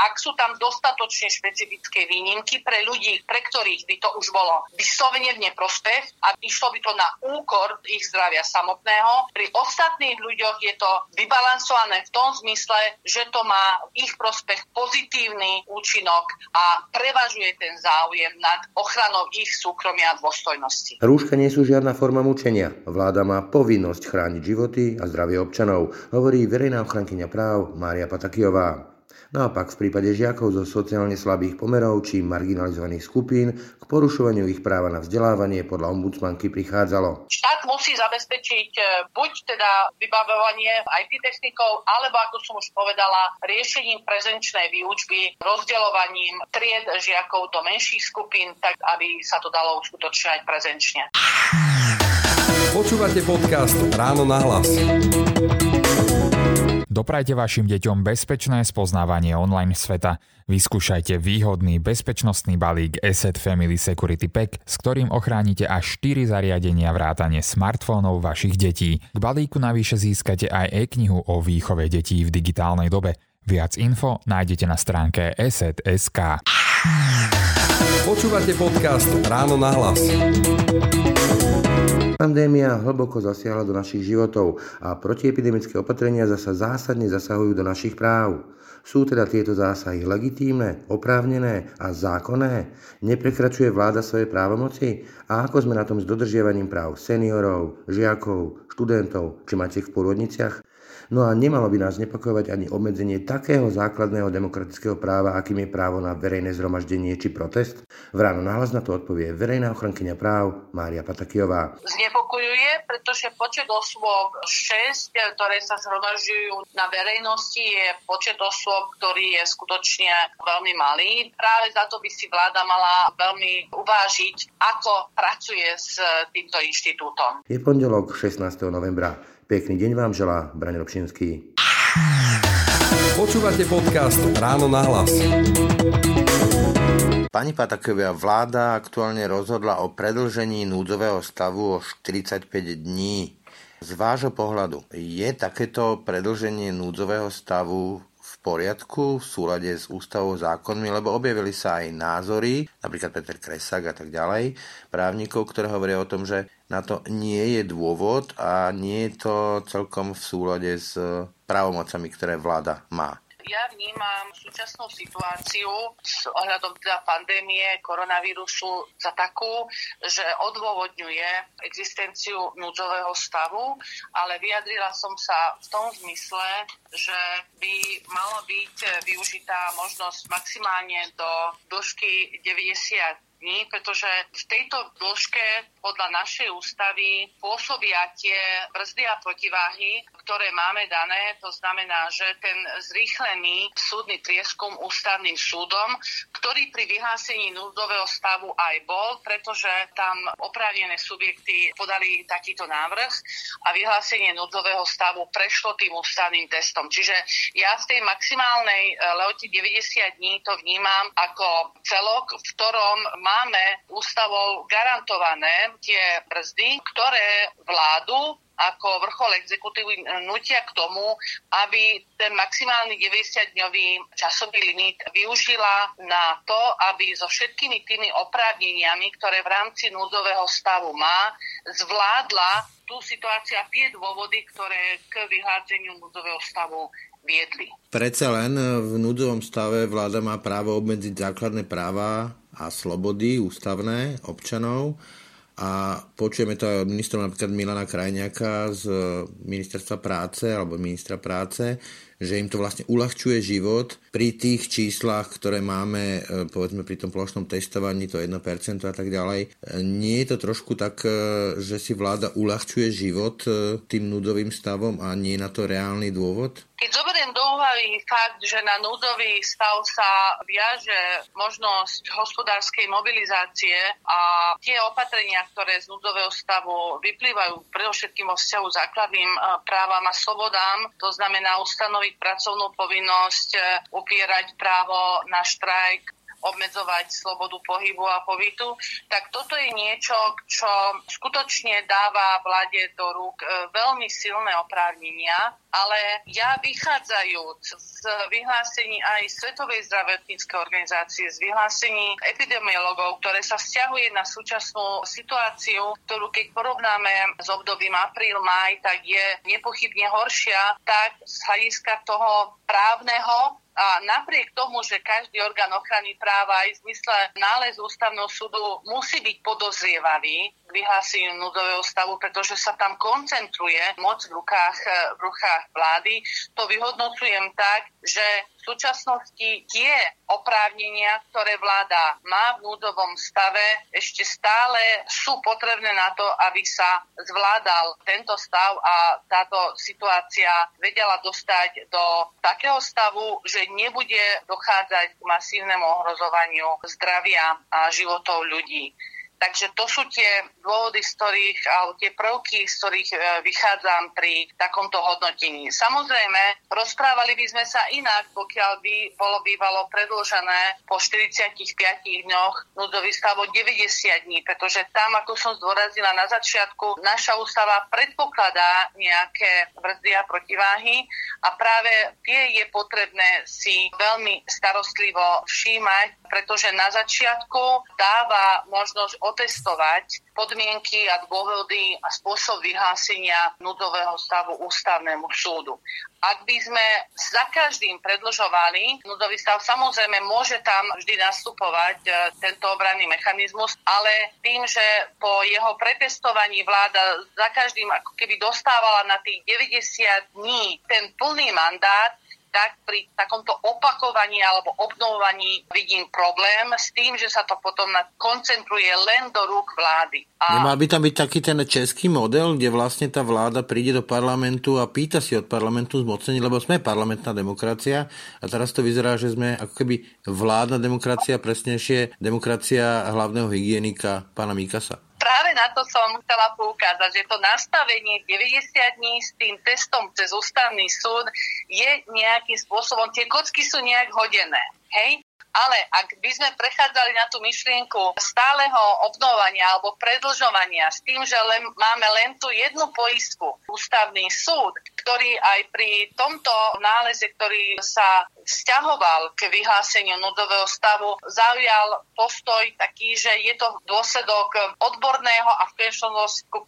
ak sú tam dostatočne špecifické výnimky pre ľudí, pre ktorých by to už bolo vyslovene v neprospech a išlo by to na úkor ich zdravia samotného. Pri ostatných ľuďoch je to vybalansované v tom zmysle, že to má ich prospech pozitívny účinok a prevažuje ten záujem nad ochranou ich súkromia a dôstojnosti. Rúška nie sú žiadna forma mučenia. Vláda má povinnosť chrániť životy a zdravie občanov, hovorí verejná ochrankyňa práv Mária Patakijová. Naopak v prípade žiakov zo sociálne slabých pomerov či marginalizovaných skupín k porušovaniu ich práva na vzdelávanie podľa ombudsmanky prichádzalo. Štát musí zabezpečiť e, buď teda vybavovanie IT technikov, alebo ako som už povedala, riešením prezenčnej výučby, rozdeľovaním tried žiakov do menších skupín, tak aby sa to dalo uskutočňovať prezenčne. Počúvate podcast Ráno na hlas. Doprajte vašim deťom bezpečné spoznávanie online sveta. Vyskúšajte výhodný bezpečnostný balík Asset Family Security Pack, s ktorým ochránite až 4 zariadenia vrátane smartfónov vašich detí. K balíku navyše získate aj e-knihu o výchove detí v digitálnej dobe. Viac info nájdete na stránke asset.sk. Počúvate podcast Ráno na hlas. Pandémia hlboko zasiahla do našich životov a protiepidemické opatrenia zasa zásadne zasahujú do našich práv. Sú teda tieto zásahy legitímne, oprávnené a zákonné? Neprekračuje vláda svoje právomoci? A ako sme na tom s dodržiavaním práv seniorov, žiakov, študentov či matiek v pôrodniciach? No a nemalo by nás nepokojovať ani obmedzenie takého základného demokratického práva, akým je právo na verejné zhromaždenie či protest? V ráno nahlas na to odpovie verejná ochrankyňa práv Mária Patakijová. Znepokojuje, pretože počet osôb 6, ktoré sa zhromažďujú na verejnosti, je počet osôb, ktorý je skutočne veľmi malý. Práve za to by si vláda mala veľmi uvážiť, ako pracuje s týmto inštitútom. Je pondelok 16. novembra. Pekný deň vám želá Brane Robšinský. Počúvate podcast Ráno na hlas. Pani Patakovia, vláda aktuálne rozhodla o predlžení núdzového stavu o 45 dní. Z vášho pohľadu, je takéto predlženie núdzového stavu poriadku, v súlade s ústavou zákonmi, lebo objavili sa aj názory, napríklad Peter Kresak a tak ďalej, právnikov, ktoré hovoria o tom, že na to nie je dôvod a nie je to celkom v súlade s právomocami, ktoré vláda má. Ja vnímam súčasnú situáciu s ohľadom teda pandémie koronavírusu za takú, že odôvodňuje existenciu núdzového stavu, ale vyjadrila som sa v tom zmysle, že by mala byť využitá možnosť maximálne do dĺžky 90 dní, pretože v tejto dĺžke podľa našej ústavy pôsobia tie brzdy a protiváhy, ktoré máme dané. To znamená, že ten zrýchlený súdny prieskum ústavným súdom, ktorý pri vyhlásení núdzového stavu aj bol, pretože tam oprávnené subjekty podali takýto návrh a vyhlásenie núdzového stavu prešlo tým ústavným testom. Čiže ja z tej maximálnej eh, lehoty 90 dní to vnímam ako celok, v ktorom máme ústavou garantované tie brzdy, ktoré vládu ako vrchol exekutívy nutia k tomu, aby ten maximálny 90-dňový časový limit využila na to, aby so všetkými tými oprávneniami, ktoré v rámci núdzového stavu má, zvládla tú situáciu a tie dôvody, ktoré k vyhláseniu núdzového stavu viedli. Predsa len v núdzovom stave vláda má právo obmedziť základné práva a slobody ústavné občanov a počujeme to aj od ministrov napríklad Milana Krajňaka z ministerstva práce alebo ministra práce, že im to vlastne uľahčuje život pri tých číslach, ktoré máme, e, povedzme pri tom plošnom testovaní, to 1% a tak ďalej. E, nie je to trošku tak, e, že si vláda uľahčuje život tým núdzovým stavom a nie je na to reálny dôvod? Keď úvahy fakt, že na núdzový stav sa viaže možnosť hospodárskej mobilizácie a tie opatrenia, ktoré z núdzového stavu vyplývajú predovšetkým vo vzťahu základným právam a slobodám, to znamená ustanoviť pracovnú povinnosť, upierať právo na štrajk, obmedzovať slobodu pohybu a pobytu, tak toto je niečo, čo skutočne dáva vláde do rúk e, veľmi silné oprávnenia, ale ja vychádzajúc z vyhlásení aj Svetovej zdravotníckej organizácie, z vyhlásení epidemiologov, ktoré sa vzťahuje na súčasnú situáciu, ktorú keď porovnáme s obdobím apríl-maj, tak je nepochybne horšia, tak z hľadiska toho právneho a napriek tomu, že každý orgán ochrany práva aj v zmysle nálezu ústavného súdu musí byť podozrievavý k vyhláseniu núdzového stavu, pretože sa tam koncentruje moc v rukách, v rukách vlády, to vyhodnocujem tak, že v súčasnosti tie oprávnenia, ktoré vláda má v núdovom stave, ešte stále sú potrebné na to, aby sa zvládal tento stav a táto situácia vedela dostať do takého stavu, že nebude dochádzať k masívnemu ohrozovaniu zdravia a životov ľudí. Takže to sú tie dôvody, z ktorých, alebo tie prvky, z ktorých e, vychádzam pri takomto hodnotení. Samozrejme, rozprávali by sme sa inak, pokiaľ by bolo bývalo predložené po 45 dňoch núdzový stav o 90 dní, pretože tam, ako som zdôrazila na začiatku, naša ústava predpokladá nejaké brzdy a protiváhy a práve tie je potrebné si veľmi starostlivo všímať, pretože na začiatku dáva možnosť otestovať podmienky a dôvody a spôsob vyhlásenia núdzového stavu ústavnému súdu. Ak by sme za každým predlžovali núdzový stav, samozrejme môže tam vždy nastupovať e, tento obranný mechanizmus, ale tým, že po jeho pretestovaní vláda za každým ako keby dostávala na tých 90 dní ten plný mandát, tak pri takomto opakovaní alebo obnovovaní vidím problém s tým, že sa to potom koncentruje len do rúk vlády. A... Nemal by tam byť taký ten český model, kde vlastne tá vláda príde do parlamentu a pýta si od parlamentu zmocnenie, lebo sme parlamentná demokracia a teraz to vyzerá, že sme ako keby vládna demokracia, presnejšie demokracia hlavného hygienika pána Mikasa práve na to som chcela poukázať, že to nastavenie 90 dní s tým testom cez ústavný súd je nejakým spôsobom, tie kocky sú nejak hodené. Hej? Ale ak by sme prechádzali na tú myšlienku stáleho obnovania alebo predlžovania s tým, že len, máme len tú jednu poistku, ústavný súd, ktorý aj pri tomto náleze, ktorý sa vzťahoval k vyhláseniu núdzového stavu, zaujal postoj taký, že je to dôsledok odborného a v konečnom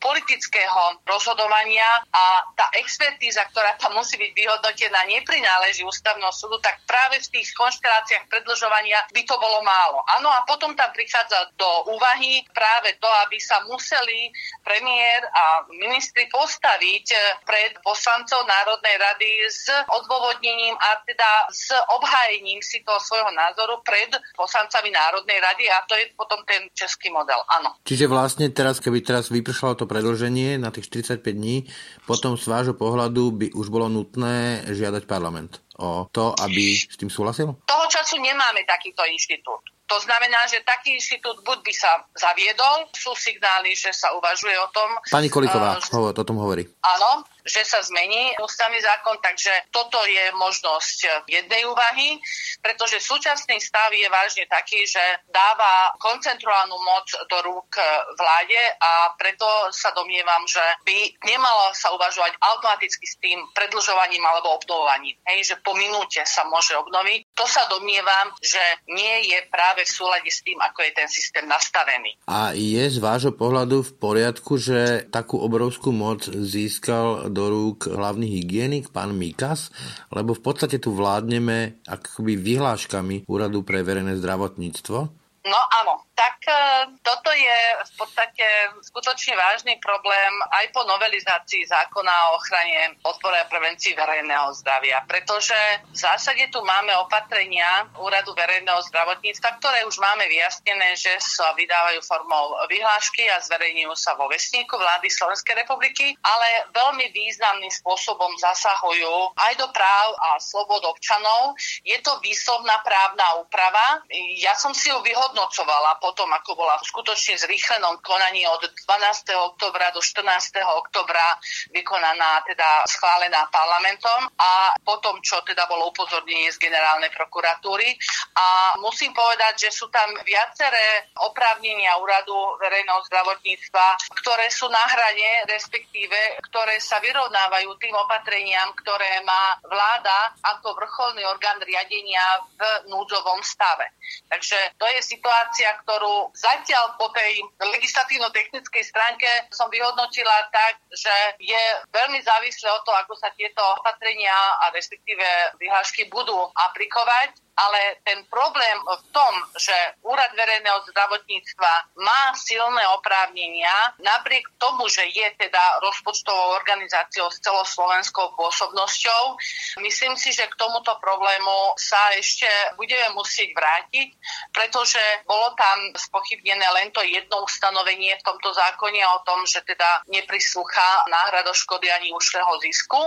politického rozhodovania a tá expertíza, ktorá tam musí byť vyhodnotená, neprináleží ústavného súdu, tak práve v tých konšteláciách predlžovania financovania by to bolo málo. Áno, a potom tam prichádza do úvahy práve to, aby sa museli premiér a ministri postaviť eh, pred poslancov Národnej rady s odôvodnením a teda s obhájením si toho svojho názoru pred poslancami Národnej rady a to je potom ten český model, áno. Čiže vlastne teraz, keby teraz vypršalo to predlženie na tých 45 dní, potom z vášho pohľadu by už bolo nutné žiadať parlament o to, aby s tým súhlasil? Toho času nemáme takýto inštitút. To znamená, že taký inštitút buď by sa zaviedol, sú signály, že sa uvažuje o tom. Pani Koliková uh, o tom hovorí. Áno, že sa zmení ústavný zákon, takže toto je možnosť jednej úvahy, pretože súčasný stav je vážne taký, že dáva koncentrovanú moc do rúk vláde a preto sa domnievam, že by nemalo sa uvažovať automaticky s tým predlžovaním alebo obnovovaním. Hej, že po minúte sa môže obnoviť. To sa domnievam, že nie je práve v súlade s tým, ako je ten systém nastavený. A je z vášho pohľadu v poriadku, že takú obrovskú moc získal do rúk hlavný hygienik, pán Mikas? Lebo v podstate tu vládneme akoby vyhláškami Úradu pre verejné zdravotníctvo. No áno, tak e, toto je v podstate skutočne vážny problém aj po novelizácii zákona o ochrane podpore a prevencii verejného zdravia, pretože v zásade tu máme opatrenia Úradu verejného zdravotníctva, ktoré už máme vyjasnené, že sa vydávajú formou vyhlášky a zverejňujú sa vo vesníku vlády Slovenskej republiky, ale veľmi významným spôsobom zasahujú aj do práv a slobod občanov. Je to výslovná právna úprava. Ja som si ju vyhodnocovala po potom, ako bola v skutočne zrýchlenom konaní od 12. oktobra do 14. oktobra vykonaná, teda schválená parlamentom a potom, čo teda bolo upozornenie z generálnej prokuratúry. A musím povedať, že sú tam viaceré oprávnenia úradu verejného zdravotníctva, ktoré sú na hrane, respektíve ktoré sa vyrovnávajú tým opatreniam, ktoré má vláda ako vrcholný orgán riadenia v núdzovom stave. Takže to je situácia, ktorú zatiaľ po tej legislatívno-technickej stránke som vyhodnotila tak, že je veľmi závislé od toho, ako sa tieto opatrenia a respektíve vyhlášky budú aplikovať ale ten problém v tom, že Úrad verejného zdravotníctva má silné oprávnenia, napriek tomu, že je teda rozpočtovou organizáciou s celoslovenskou pôsobnosťou, myslím si, že k tomuto problému sa ešte budeme musieť vrátiť, pretože bolo tam spochybnené len to jedno ustanovenie v tomto zákone o tom, že teda neprislúcha náhrada škody ani ušlého zisku.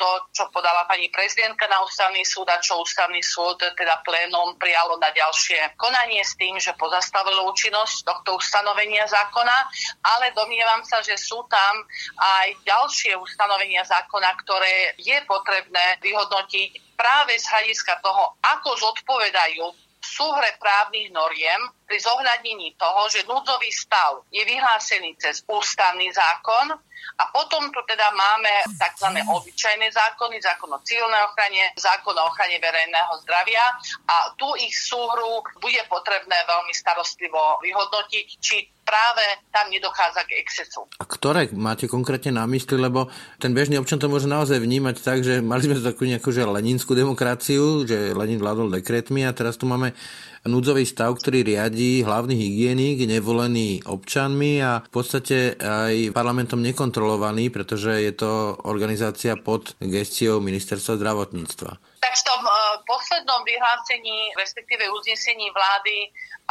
To, čo podala pani prezidentka na ústavný súd a čo ústavný súd teda plénum prijalo na ďalšie konanie s tým, že pozastavilo účinnosť tohto ustanovenia zákona, ale domnievam sa, že sú tam aj ďalšie ustanovenia zákona, ktoré je potrebné vyhodnotiť práve z hľadiska toho, ako zodpovedajú súhre právnych noriem pri zohľadnení toho, že núdzový stav je vyhlásený cez ústavný zákon, a potom tu teda máme tzv. obyčajné zákony, zákon o civilnej ochrane, zákon o ochrane verejného zdravia a tu ich súhru bude potrebné veľmi starostlivo vyhodnotiť, či práve tam nedochádza k excesu. A ktoré máte konkrétne na mysli, lebo ten bežný občan to môže naozaj vnímať tak, že mali sme takú nejakú že leninskú demokraciu, že Lenin vládol dekretmi a teraz tu máme núdzový stav, ktorý riadí hlavný hygienik, nevolený občanmi a v podstate aj parlamentom nekontrolovaný, pretože je to organizácia pod gestiou ministerstva zdravotníctva. Tak v tom uh, poslednom vyhlásení, respektíve uznesení vlády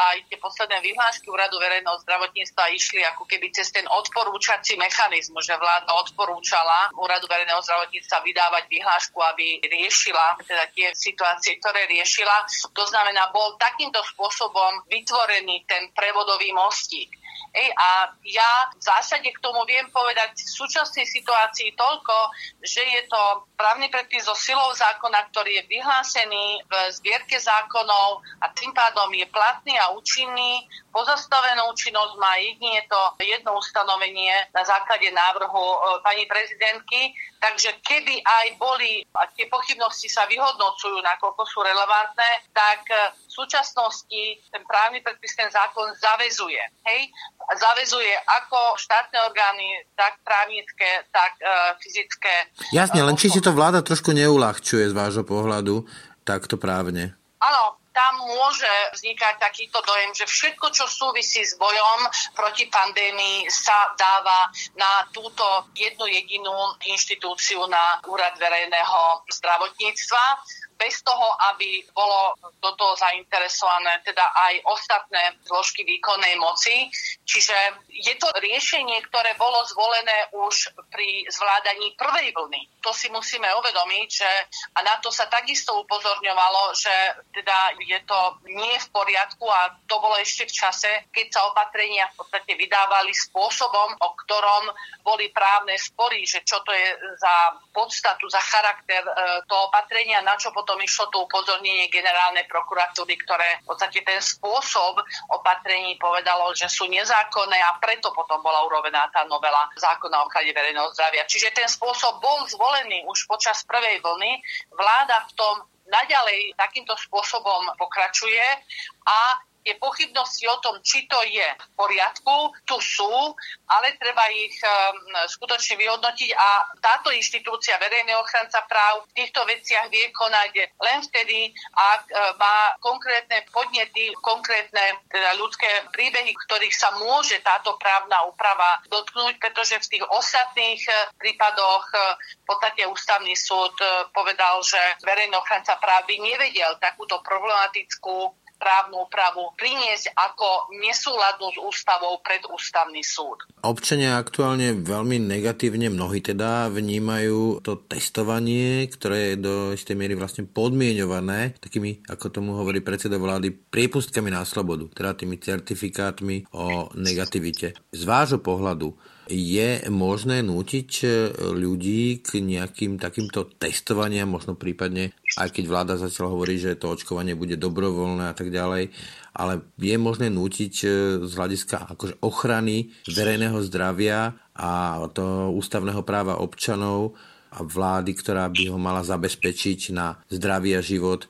aj tie posledné vyhlášky Úradu verejného zdravotníctva išli ako keby cez ten odporúčací mechanizmus, že vláda odporúčala Úradu verejného zdravotníctva vydávať vyhlášku, aby riešila teda tie situácie, ktoré riešila. To znamená, bol takýmto spôsobom vytvorený ten prevodový mostík. Ej, a ja v zásade k tomu viem povedať v súčasnej situácii toľko, že je to právny predpis so silou zákona, ktorý je vyhlásený v zbierke zákonov a tým pádom je platný a účinný. Pozastavenú účinnosť má jedine to jedno ustanovenie na základe návrhu e, pani prezidentky, takže keby aj boli, a tie pochybnosti sa vyhodnocujú, nakoľko sú relevantné, tak e, v súčasnosti ten právny predpis, ten zákon zavezuje. Hej? Zavezuje ako štátne orgány, tak právnické, tak uh, fyzické. Jasne, len či si to vláda trošku neulahčuje z vášho pohľadu takto právne. Áno, tam môže vznikať takýto dojem, že všetko, čo súvisí s bojom proti pandémii, sa dáva na túto jednu jedinú inštitúciu, na úrad verejného zdravotníctva bez toho, aby bolo do toho zainteresované teda aj ostatné zložky výkonnej moci. Čiže je to riešenie, ktoré bolo zvolené už pri zvládaní prvej vlny. To si musíme uvedomiť, že a na to sa takisto upozorňovalo, že teda je to nie v poriadku a to bolo ešte v čase, keď sa opatrenia v podstate vydávali spôsobom, o ktorom boli právne spory, že čo to je za podstatu, za charakter e, toho opatrenia, na čo potom potom išlo to upozornenie generálnej prokuratúry, ktoré v podstate ten spôsob opatrení povedalo, že sú nezákonné a preto potom bola urobená tá novela zákona o ochrane verejného zdravia. Čiže ten spôsob bol zvolený už počas prvej vlny. Vláda v tom naďalej takýmto spôsobom pokračuje a tie pochybnosti o tom, či to je v poriadku, tu sú, ale treba ich um, skutočne vyhodnotiť a táto inštitúcia verejného ochranca práv v týchto veciach vie konať len vtedy, ak uh, má konkrétne podnety, konkrétne teda ľudské príbehy, ktorých sa môže táto právna úprava dotknúť, pretože v tých ostatných uh, prípadoch uh, v podstate ústavný súd povedal, že verejný ochranca práv by nevedel takúto problematickú právnu úpravu priniesť ako nesúladnú s ústavou pred ústavný súd. Občania aktuálne veľmi negatívne, mnohí teda vnímajú to testovanie, ktoré je do istej miery vlastne podmienované takými, ako tomu hovorí predseda vlády, priepustkami na slobodu, teda tými certifikátmi o negativite. Z vášho pohľadu je možné nútiť e, ľudí k nejakým takýmto testovaniam, možno prípadne, aj keď vláda zatiaľ hovorí, že to očkovanie bude dobrovoľné a tak ďalej, ale je možné nútiť e, z hľadiska akože ochrany verejného zdravia a toho ústavného práva občanov a vlády, ktorá by ho mala zabezpečiť na zdravie a život,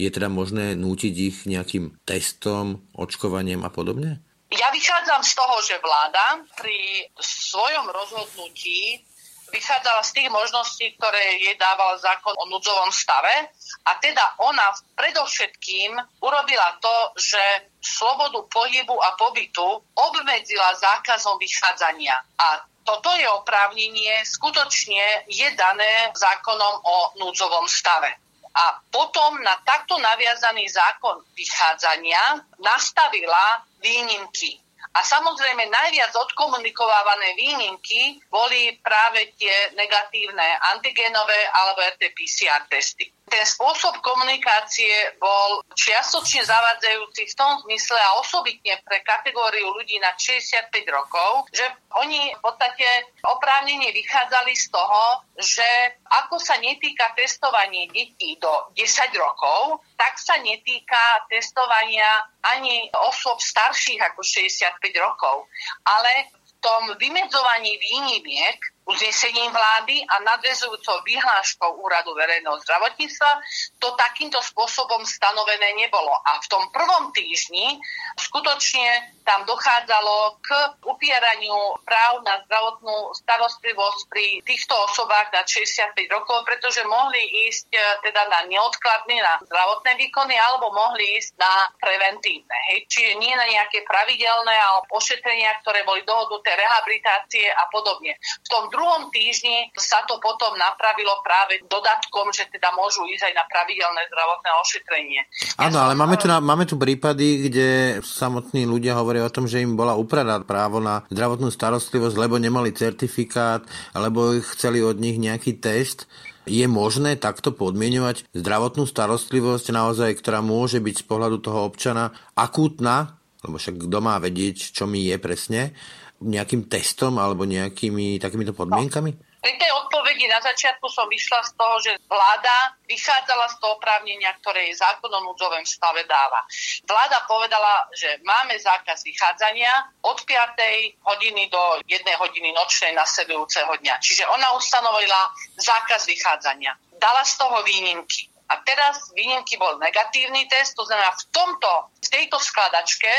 je teda možné nútiť ich nejakým testom, očkovaniem a podobne? Ja vychádzam z toho, že vláda pri svojom rozhodnutí vychádzala z tých možností, ktoré jej dával zákon o núdzovom stave a teda ona predovšetkým urobila to, že slobodu pohybu a pobytu obmedzila zákazom vychádzania. A toto je oprávnenie skutočne je dané zákonom o núdzovom stave. A potom na takto naviazaný zákon vychádzania nastavila výnimky. A samozrejme najviac odkomunikovávané výnimky boli práve tie negatívne antigenové alebo RT-PCR testy ten spôsob komunikácie bol čiastočne zavádzajúci v tom zmysle a osobitne pre kategóriu ľudí na 65 rokov, že oni v podstate oprávnene vychádzali z toho, že ako sa netýka testovanie detí do 10 rokov, tak sa netýka testovania ani osôb starších ako 65 rokov. Ale v tom vymedzovaní výnimiek uznesením vlády a nadvezujúcou vyhláškou Úradu verejného zdravotníctva to takýmto spôsobom stanovené nebolo. A v tom prvom týždni skutočne tam dochádzalo k upieraniu práv na zdravotnú starostlivosť pri týchto osobách na 65 rokov, pretože mohli ísť e, teda na neodkladné, na zdravotné výkony, alebo mohli ísť na preventívne. Hej. Čiže nie na nejaké pravidelné alebo ošetrenia, ktoré boli dohodnuté, rehabilitácie a podobne. V tom druhom týždni sa to potom napravilo práve dodatkom, že teda môžu ísť aj na pravidelné zdravotné ošetrenie. Áno, ja ale máme tu, na, máme tu prípady, kde samotní ľudia hovoria o tom, že im bola upraná právo na zdravotnú starostlivosť, lebo nemali certifikát, alebo chceli od nich nejaký test. Je možné takto podmienovať zdravotnú starostlivosť naozaj, ktorá môže byť z pohľadu toho občana akútna, lebo však kto má vedieť, čo mi je presne, nejakým testom alebo nejakými takýmito podmienkami? No. Pri tej odpovedi na začiatku som vyšla z toho, že vláda vychádzala z toho oprávnenia, ktoré jej zákon o stave dáva. Vláda povedala, že máme zákaz vychádzania od 5. hodiny do 1 hodiny nočnej nasledujúceho dňa. Čiže ona ustanovila zákaz vychádzania. Dala z toho výnimky. A teraz výnimky bol negatívny test, to znamená v tomto, v tejto skladačke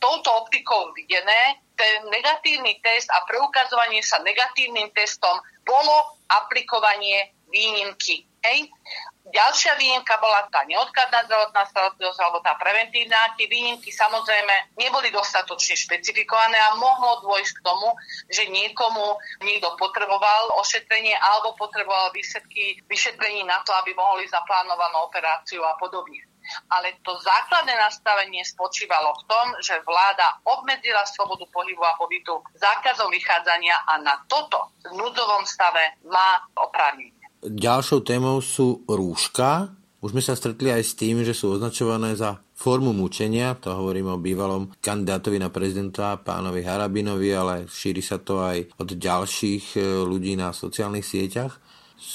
touto optikou videné ten negatívny test a preukazovanie sa negatívnym testom bolo aplikovanie výnimky. Hej. Ďalšia výnimka bola tá neodkladná zdravotná starostlivosť alebo tá preventívna. Tie výnimky samozrejme neboli dostatočne špecifikované a mohlo dôjsť k tomu, že niekomu niekto potreboval ošetrenie alebo potreboval výsledky vyšetrení na to, aby mohli zaplánovanú operáciu a podobne ale to základné nastavenie spočívalo v tom, že vláda obmedzila slobodu pohybu a pobytu zákazom vychádzania a na toto v núdzovom stave má oprávnenie. Ďalšou témou sú rúška. Už sme sa stretli aj s tým, že sú označované za formu mučenia, to hovorím o bývalom kandidátovi na prezidenta pánovi Harabinovi, ale šíri sa to aj od ďalších e, ľudí na sociálnych sieťach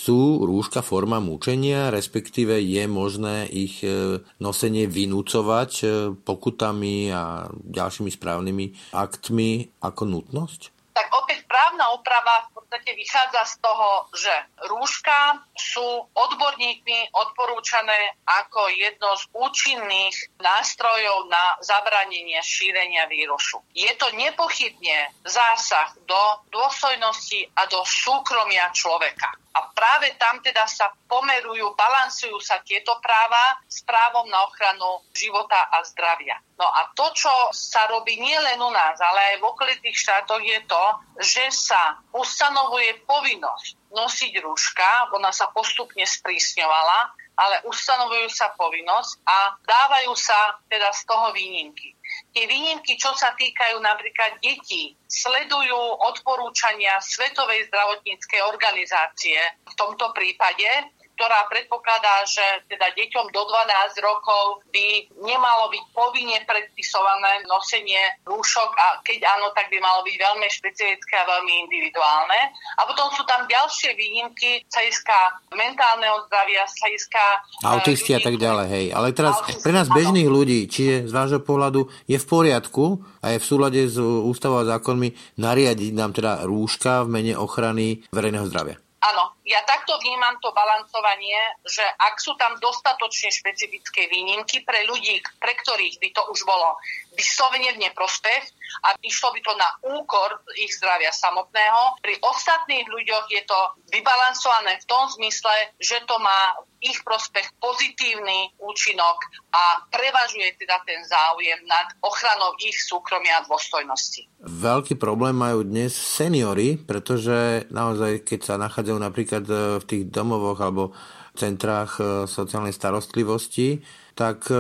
sú rúška forma mučenia, respektíve je možné ich e, nosenie vynúcovať e, pokutami a ďalšími správnymi aktmi ako nutnosť? Tak opäť právna úprava v podstate vychádza z toho, že rúška sú odborníkmi odporúčané ako jedno z účinných nástrojov na zabranenie šírenia vírusu. Je to nepochybne zásah do dôstojnosti a do súkromia človeka. A práve tam teda sa pomerujú, balansujú sa tieto práva s právom na ochranu života a zdravia. No a to, čo sa robí nie len u nás, ale aj v okolitých štátoch je to, že sa ustanovuje povinnosť nosiť rúška, ona sa postupne sprísňovala, ale ustanovujú sa povinnosť a dávajú sa teda z toho výnimky. Tie výnimky, čo sa týkajú napríklad detí, sledujú odporúčania Svetovej zdravotníckej organizácie v tomto prípade ktorá predpokladá, že teda deťom do 12 rokov by nemalo byť povinne predpisované nosenie rúšok a keď áno, tak by malo byť veľmi špecifické a veľmi individuálne. A potom sú tam ďalšie výnimky hľadiska mentálneho zdravia, hľadiska... Autisti a tak ďalej, hej. Ale teraz autisti, pre nás bežných áno. ľudí, čiže z vášho pohľadu je v poriadku a je v súlade s ústavou a zákonmi nariadiť nám teda rúška v mene ochrany verejného zdravia. Áno, ja takto vnímam to balancovanie, že ak sú tam dostatočne špecifické výnimky pre ľudí, pre ktorých by to už bolo vyslovene v neprospech a išlo by to na úkor ich zdravia samotného, pri ostatných ľuďoch je to vybalancované v tom zmysle, že to má ich prospech pozitívny účinok a prevažuje teda ten záujem nad ochranou ich súkromia a dôstojnosti. Veľký problém majú dnes seniory, pretože naozaj, keď sa nachádzajú napríklad e, v tých domovoch alebo centrách e, sociálnej starostlivosti, tak e,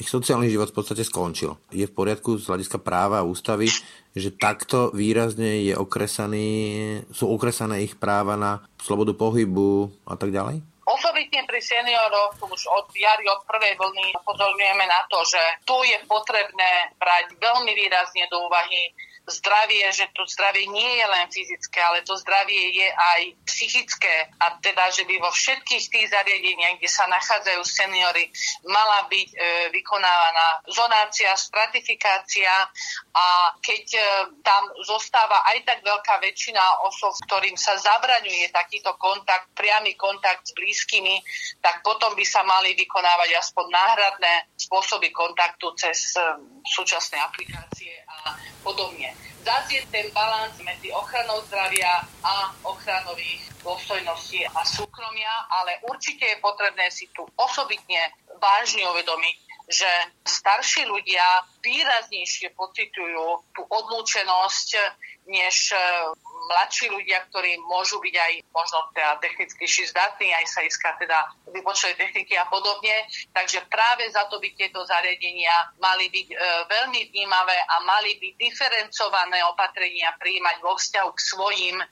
ich sociálny život v podstate skončil. Je v poriadku z hľadiska práva a ústavy, že takto výrazne je okresaný, sú okresané ich práva na slobodu pohybu a tak ďalej? Osobitne pri senioroch už od jary, od prvej vlny upozorňujeme na to, že tu je potrebné brať veľmi výrazne do úvahy zdravie, že to zdravie nie je len fyzické, ale to zdravie je aj psychické a teda, že by vo všetkých tých zariadeniach, kde sa nachádzajú seniory, mala byť e, vykonávaná zonácia, stratifikácia a keď e, tam zostáva aj tak veľká väčšina osob, ktorým sa zabraňuje takýto kontakt, priamy kontakt s blízkymi, tak potom by sa mali vykonávať aspoň náhradné spôsoby kontaktu cez e, súčasné aplikácie a podobne. Zase je ten balans medzi ochranou zdravia a ochranou dôstojnosti a súkromia, ale určite je potrebné si tu osobitne vážne uvedomiť, že starší ľudia výraznejšie pocitujú tú odlúčenosť než mladší ľudia, ktorí môžu byť aj možno teda technicky zdatní, aj sa iská teda vypočtovej techniky a podobne. Takže práve za to by tieto zariadenia mali byť e, veľmi vnímavé a mali by diferencované opatrenia prijímať vo vzťahu k svojim e,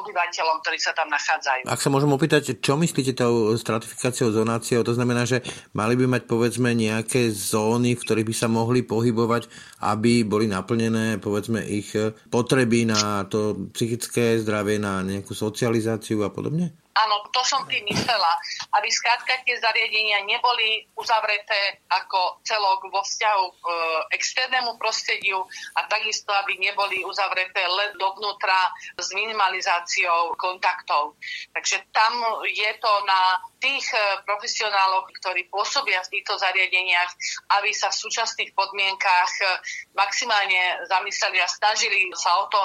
obyvateľom, ktorí sa tam nachádzajú. Ak sa môžem opýtať, čo myslíte tou stratifikáciou, zonáciou? To znamená, že mali by mať povedzme nejaké zóny, v ktorých by sa mohli pohybovať, aby boli naplnené povedzme ich potreby na to psychické zdravie, na nejakú socializáciu a podobne? Áno, to som tým myslela. Aby skrátka tie zariadenia neboli uzavreté ako celok vo vzťahu k e, externému prostrediu a takisto, aby neboli uzavreté len dovnútra s minimalizáciou kontaktov. Takže tam je to na tých e, profesionáloch, ktorí pôsobia v týchto zariadeniach, aby sa v súčasných podmienkách e, maximálne zamysleli a snažili sa o to,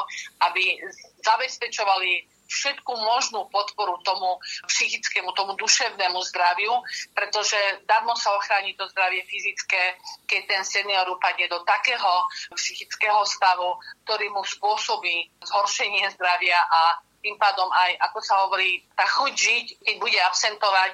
aby zabezpečovali všetku možnú podporu tomu psychickému, tomu duševnému zdraviu, pretože darmo sa ochráni to zdravie fyzické, keď ten senior upadne do takého psychického stavu, ktorý mu spôsobí zhoršenie zdravia a tým pádom aj, ako sa hovorí, tá chuť žiť, keď bude absentovať,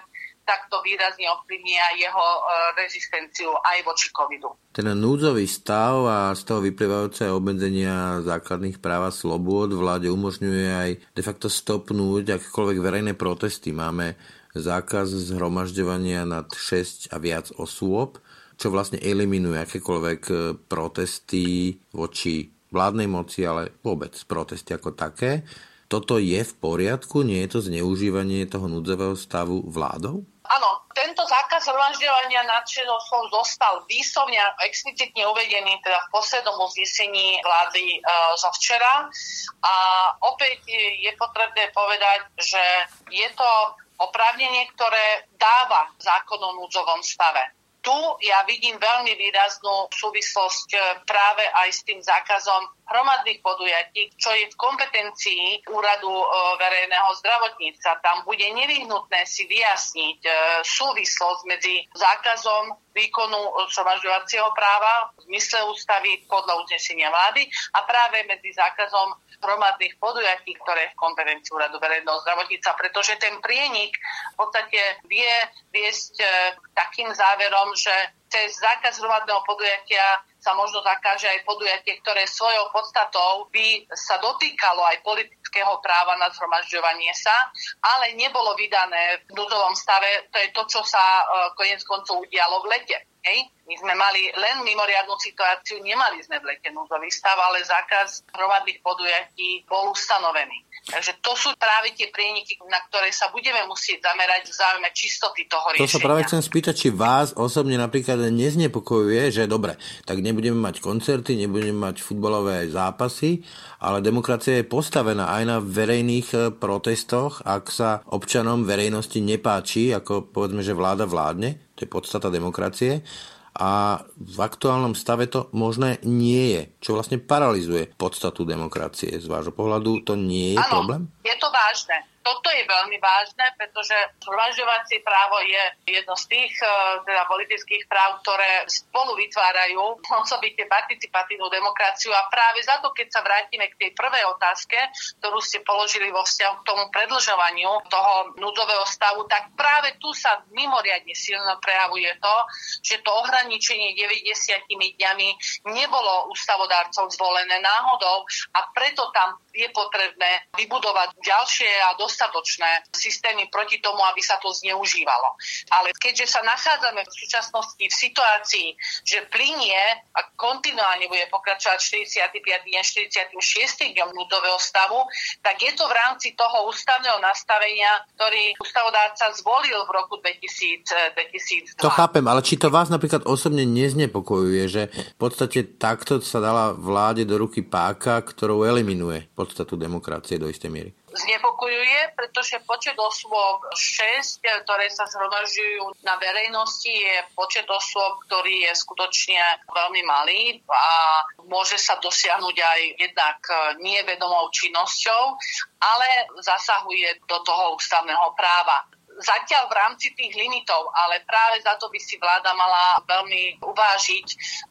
tak to výrazne ovplyvní jeho e, rezistenciu aj voči covidu. Ten núdzový stav a z toho vyplývajúce obmedzenia základných práv a slobôd vláde umožňuje aj de facto stopnúť akékoľvek verejné protesty. Máme zákaz zhromažďovania nad 6 a viac osôb, čo vlastne eliminuje akékoľvek e, protesty voči vládnej moci, ale vôbec protesty ako také. Toto je v poriadku? Nie je to zneužívanie toho núdzového stavu vládou? Áno, tento zákaz zhromažďovania nadšenosťou zostal výslovne a explicitne uvedený teda v poslednom uznesení vlády e, zo včera. A opäť je potrebné povedať, že je to oprávnenie, ktoré dáva zákon o núdzovom stave. Tu ja vidím veľmi výraznú súvislosť e, práve aj s tým zákazom hromadných podujatí, čo je v kompetencii Úradu e, verejného zdravotníctva. Tam bude nevyhnutné si vyjasniť e, súvislosť medzi zákazom výkonu zhromažďovacieho práva v zmysle ústavy podľa uznesenia vlády a práve medzi zákazom hromadných podujatí, ktoré je v kompetencii Úradu verejného zdravotníctva, pretože ten prienik v podstate vie viesť takým záverom, že cez zákaz hromadného podujatia sa možno zakáže aj podujatie, ktoré svojou podstatou by sa dotýkalo aj politického práva na zhromažďovanie sa, ale nebolo vydané v núdzovom stave. To je to, čo sa uh, konec koncov udialo v lete. Hej? My sme mali len mimoriadnú situáciu, nemali sme v lete núdzový stav, ale zákaz hromadných podujatí bol ustanovený. Takže to sú práve tie prieniky, na ktoré sa budeme musieť zamerať v záujme čistoty toho riešenia. To sa práve chcem spýtať, či vás osobne napríklad neznepokojuje, že dobre, tak nebudeme mať koncerty, nebudeme mať futbalové zápasy, ale demokracia je postavená aj na verejných e, protestoch, ak sa občanom verejnosti nepáči, ako povedzme, že vláda vládne, to je podstata demokracie, a v aktuálnom stave to možné nie je, čo vlastne paralizuje podstatu demokracie. Z vášho pohľadu to nie je ano, problém? Je to vážne. Toto je veľmi vážne, pretože zhromažďovacie právo je jedno z tých e, teda politických práv, ktoré spolu vytvárajú osobite participatívnu demokraciu. A práve za to, keď sa vrátime k tej prvej otázke, ktorú ste položili vo vzťahu k tomu predlžovaniu toho núdzového stavu, tak práve tu sa mimoriadne silno prejavuje to, že to ohraničenie 90 dňami nebolo ústavodárcov zvolené náhodou a preto tam je potrebné vybudovať ďalšie a dostatočné systémy proti tomu, aby sa to zneužívalo. Ale keďže sa nachádzame v súčasnosti v situácii, že plinie a kontinuálne bude pokračovať 45. deň, 46. dňom ľudového stavu, tak je to v rámci toho ústavného nastavenia, ktorý ústavodárca zvolil v roku 2000, 2002. To chápem, ale či to vás napríklad osobne neznepokojuje, že v podstate takto sa dala vláde do ruky páka, ktorou eliminuje podstatu demokracie do istej miery? Znepokojuje, pretože počet osôb 6, ktoré sa zhromažďujú na verejnosti, je počet osôb, ktorý je skutočne veľmi malý a môže sa dosiahnuť aj jednak nevedomou činnosťou, ale zasahuje do toho ústavného práva zatiaľ v rámci tých limitov, ale práve za to by si vláda mala veľmi uvážiť,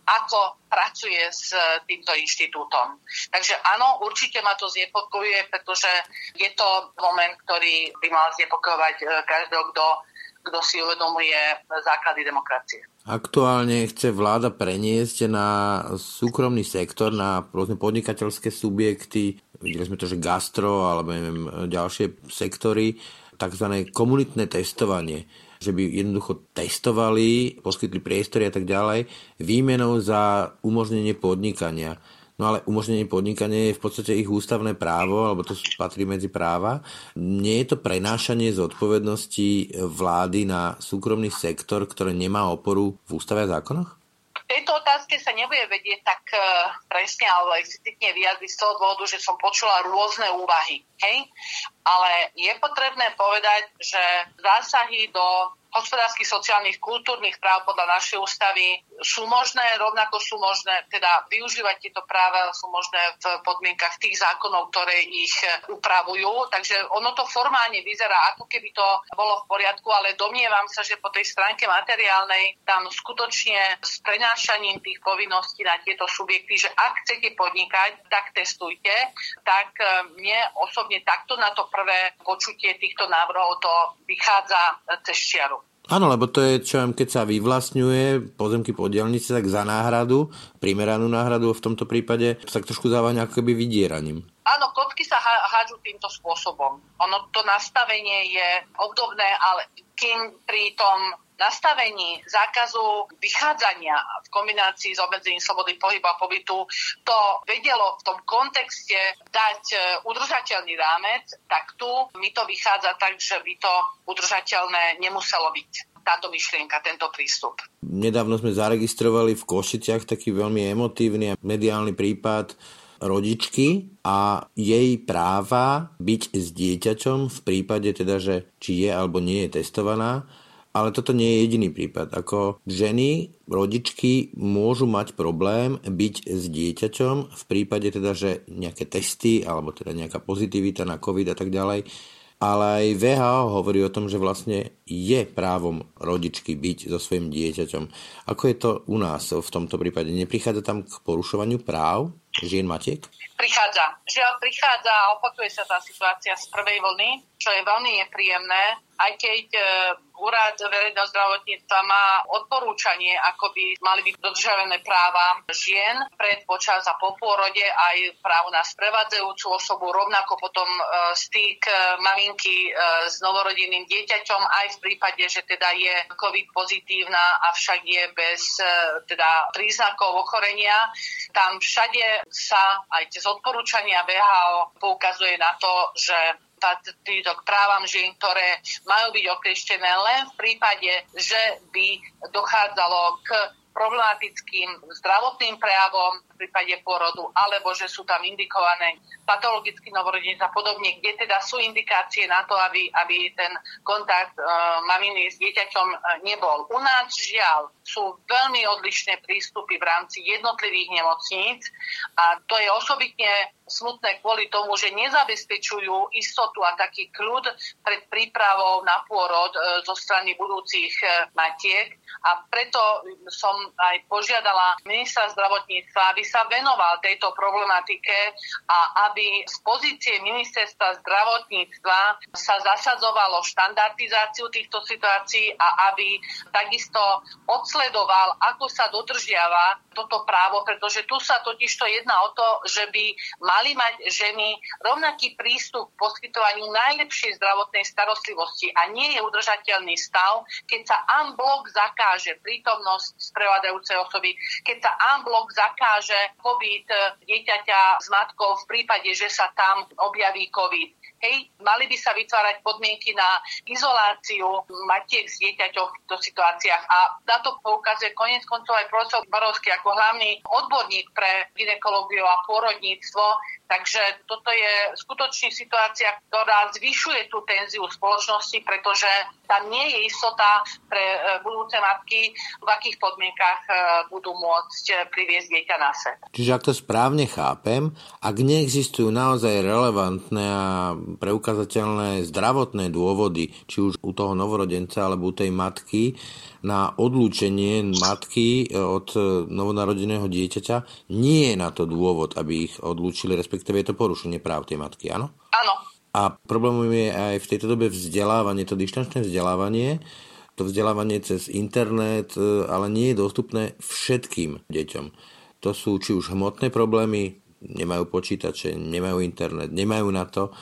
ako pracuje s týmto inštitútom. Takže áno, určite ma to znepokojuje, pretože je to moment, ktorý by mal znepokojovať eh, každého, kto kto si uvedomuje základy demokracie. Aktuálne chce vláda preniesť na súkromný sektor, na podnikateľské subjekty, videli sme to, že gastro alebo neviem, ďalšie sektory, tzv. komunitné testovanie že by jednoducho testovali, poskytli priestory a tak ďalej, výmenou za umožnenie podnikania. No ale umožnenie podnikania je v podstate ich ústavné právo, alebo to patrí medzi práva. Nie je to prenášanie zodpovednosti vlády na súkromný sektor, ktoré nemá oporu v ústave a zákonoch? tejto otázke sa nebude vedieť tak uh, presne alebo explicitne vyjadriť z toho dôvodu, že som počula rôzne úvahy. Hej? Ale je potrebné povedať, že zásahy do hospodárskych, sociálnych, kultúrnych práv podľa našej ústavy sú možné, rovnako sú možné, teda využívať tieto práva sú možné v podmienkach tých zákonov, ktoré ich upravujú. Takže ono to formálne vyzerá, ako keby to bolo v poriadku, ale domnievam sa, že po tej stránke materiálnej tam skutočne s prenášaním tých povinností na tieto subjekty, že ak chcete podnikať, tak testujte, tak eh, mne osobne takto na to prvé počutie týchto návrhov to vychádza cez čiaru. Áno, lebo to je, čo keď sa vyvlastňuje pozemky po dielnici, tak za náhradu, primeranú náhradu v tomto prípade, sa trošku záva ako keby vydieraním. Áno, kotky sa hádžu týmto spôsobom. Ono to nastavenie je obdobné, ale kým pri tom nastavení zákazu vychádzania v kombinácii s obmedzením slobody pohybu a pobytu to vedelo v tom kontexte dať e, udržateľný rámec, tak tu mi to vychádza tak, že by to udržateľné nemuselo byť táto myšlienka, tento prístup. Nedávno sme zaregistrovali v Košiciach taký veľmi emotívny a mediálny prípad rodičky a jej práva byť s dieťaťom v prípade teda, že či je alebo nie je testovaná Ale toto nie je jediný prípad. Ako ženy, rodičky môžu mať problém byť s dieťaťom v prípade teda, že nejaké testy alebo teda nejaká pozitivita na COVID a tak ďalej ale aj VHO hovorí o tom, že vlastne je právom rodičky byť so svojím dieťaťom. Ako je to u nás v tomto prípade? Neprichádza tam k porušovaniu práv žien matiek? Prichádza. Žiaľ, prichádza a opakuje sa tá situácia z prvej vlny, čo je veľmi nepríjemné, aj keď e, Úrad verejného zdravotníctva má odporúčanie, ako by mali byť dodržiavané práva žien pred, počas a po pôrode, aj právo na sprevádzajúcu osobu, rovnako potom e, styk e, maminky s novorodinným dieťaťom, aj v prípade, že teda je COVID pozitívna, avšak je bez teda príznakov ochorenia. Tam všade sa aj cez odporúčania VHO poukazuje na to, že týto k právam žien, ktoré majú byť oklieštené len v prípade, že by dochádzalo k problematickým zdravotným prejavom prípade pôrodu, alebo že sú tam indikované patologický novorodenec a podobne, kde teda sú indikácie na to, aby, aby ten kontakt e, maminy s dieťaťom e, nebol. U nás žiaľ sú veľmi odlišné prístupy v rámci jednotlivých nemocníc a to je osobitne smutné kvôli tomu, že nezabezpečujú istotu a taký kľud pred prípravou na pôrod e, zo strany budúcich e, matiek. A preto som aj požiadala ministra zdravotníctva, aby sa venoval tejto problematike a aby z pozície ministerstva zdravotníctva sa zasadzovalo štandardizáciu týchto situácií a aby takisto odsledoval, ako sa dodržiava toto právo, pretože tu sa totiž to jedná o to, že by mali mať ženy rovnaký prístup k poskytovaniu najlepšej zdravotnej starostlivosti a nie je udržateľný stav, keď sa unblock zakáže prítomnosť sprevádajúcej osoby, keď sa unblock zakáže pobyt dieťaťa s matkou v prípade, že sa tam objaví COVID. Hej, mali by sa vytvárať podmienky na izoláciu matiek s dieťaťom v týchto situáciách. A na to poukazuje konec koncov aj profesor Barovský ako hlavný odborník pre ginekológiu a pôrodníctvo, Takže toto je skutočne situácia, ktorá zvyšuje tú tenziu spoločnosti, pretože tam nie je istota pre e, budúce matky, v akých podmienkach e, budú môcť e, priviesť dieťa na svet. Čiže ak to správne chápem, ak neexistujú naozaj relevantné a preukazateľné zdravotné dôvody, či už u toho novorodenca alebo u tej matky, na odlúčenie matky od novonarodeného dieťaťa, nie je na to dôvod, aby ich odlúčili, respektíve je to porušenie práv tej matky, áno? Áno. A problémom je aj v tejto dobe vzdelávanie, to dištančné vzdelávanie, to vzdelávanie cez internet, e, ale nie je dostupné všetkým deťom. To sú či už hmotné problémy, nemajú počítače, nemajú internet, nemajú na to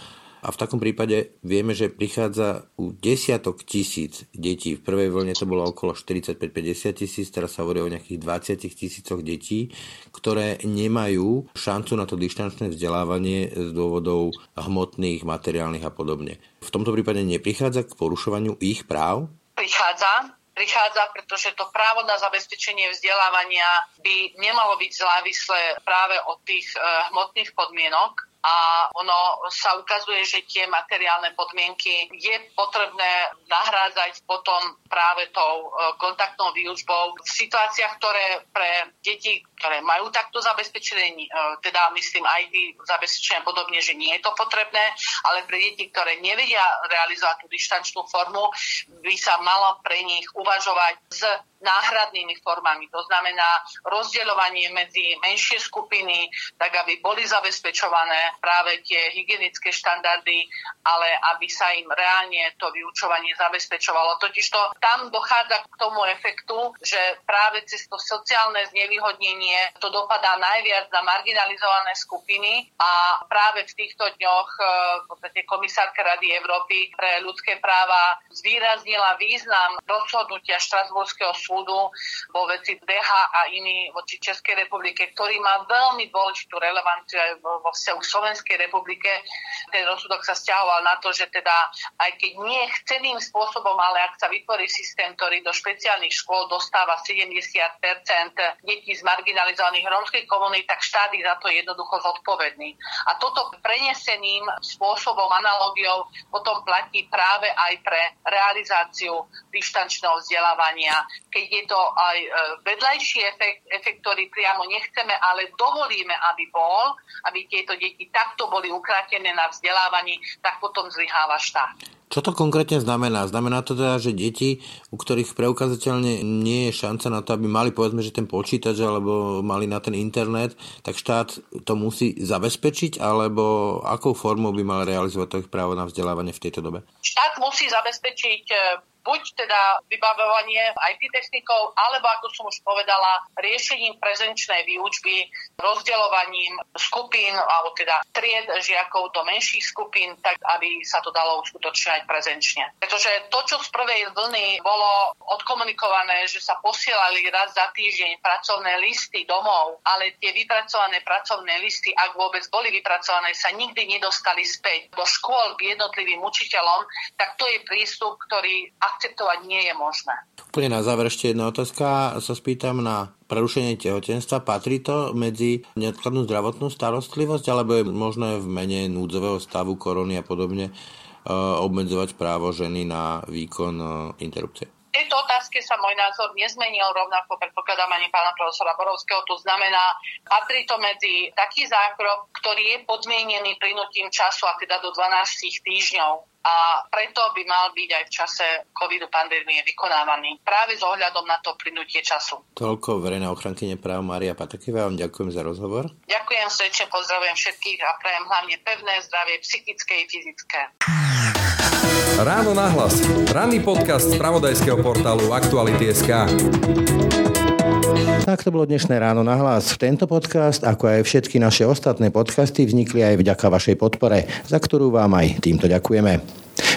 a v takom prípade vieme, že prichádza u desiatok tisíc detí. V prvej vlne to bolo okolo 45-50 tisíc, teraz sa hovorí o nejakých 20 tisícoch detí, ktoré nemajú šancu na to dištančné vzdelávanie z dôvodov hmotných, materiálnych a podobne. V tomto prípade neprichádza k porušovaniu ich práv? Prichádza, prichádza, pretože to právo na zabezpečenie vzdelávania by nemalo byť závislé práve od tých eh, hmotných podmienok, a ono sa ukazuje, že tie materiálne podmienky je potrebné nahrádzať potom práve tou e, kontaktnou výučbou v situáciách, ktoré pre deti, ktoré majú takto zabezpečené, e, teda myslím aj ty zabezpečené podobne, že nie je to potrebné, ale pre deti, ktoré nevedia realizovať tú dištančnú formu, by sa malo pre nich uvažovať s náhradnými formami. To znamená rozdeľovanie medzi menšie skupiny, tak aby boli zabezpečované práve tie hygienické štandardy, ale aby sa im reálne to vyučovanie zabezpečovalo. Totižto tam dochádza k tomu efektu, že práve cez to sociálne znevýhodnenie to dopadá najviac na marginalizované skupiny a práve v týchto dňoch e, v podstate komisárka Rady Európy pre ľudské práva zvýraznila význam rozhodnutia Štrasburského súdu vo veci DH a iný voči Českej republike, ktorý má veľmi dôležitú relevanciu aj vo vzťahu Slovenskej republike. Ten rozsudok sa stiahoval na to, že teda aj keď nie chceným spôsobom, ale ak sa vytvorí systém, ktorý do špeciálnych škôl dostáva 70 detí z marginalizovaných rómskych komunít, tak štát za to jednoducho zodpovedný. A toto preneseným spôsobom, analogiou potom platí práve aj pre realizáciu dištančného vzdelávania, keď je to aj e, vedľajší efekt, efekt, ktorý priamo nechceme, ale dovolíme, aby bol, aby tieto deti takto boli ukratené na vzdelávaní, tak potom zlyháva štát. Čo to konkrétne znamená? Znamená to teda, že deti, u ktorých preukazateľne nie je šanca na to, aby mali povedzme, že ten počítač alebo mali na ten internet, tak štát to musí zabezpečiť, alebo akou formou by mal realizovať to ich právo na vzdelávanie v tejto dobe? Štát musí zabezpečiť buď teda vybavovanie IT technikov, alebo ako som už povedala, riešením prezenčnej výučby, rozdeľovaním skupín, alebo teda tried žiakov do menších skupín, tak aby sa to dalo uskutočňovať prezenčne. Pretože to, čo z prvej vlny bolo odkomunikované, že sa posielali raz za týždeň pracovné listy domov, ale tie vypracované pracovné listy, ak vôbec boli vypracované, sa nikdy nedostali späť do škôl k jednotlivým učiteľom, tak to je prístup, ktorý akceptovať nie je možné. Úplne na záver ešte jedna otázka. Sa spýtam na prerušenie tehotenstva. Patrí to medzi neodkladnú zdravotnú starostlivosť, alebo je možné v mene núdzového stavu korony a podobne e, obmedzovať právo ženy na výkon e, interrupcie? V tejto otázke sa môj názor nezmenil, rovnako predpokladám ani pána profesora Borovského. To znamená, patrí to medzi taký zákrok, ktorý je podmienený plynutím času a teda do 12 týždňov a preto by mal byť aj v čase covidu pandémie vykonávaný práve s ohľadom na to plynutie času. Toľko verejná ochrankyne práv Maria Patakivá, vám ďakujem za rozhovor. Ďakujem srdečne, pozdravujem všetkých a prajem hlavne pevné zdravie psychické i fyzické. Ráno nahlas. Ranný podcast z pravodajského portálu Aktuality.sk. Tak to bolo dnešné ráno na hlas. Tento podcast, ako aj všetky naše ostatné podcasty, vznikli aj vďaka vašej podpore, za ktorú vám aj týmto ďakujeme.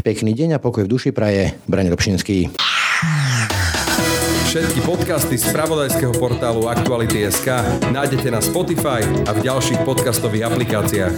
Pekný deň a pokoj v duši praje, Braň Robšinský. Všetky podcasty z pravodajského portálu Aktuality.sk nájdete na Spotify a v ďalších podcastových aplikáciách.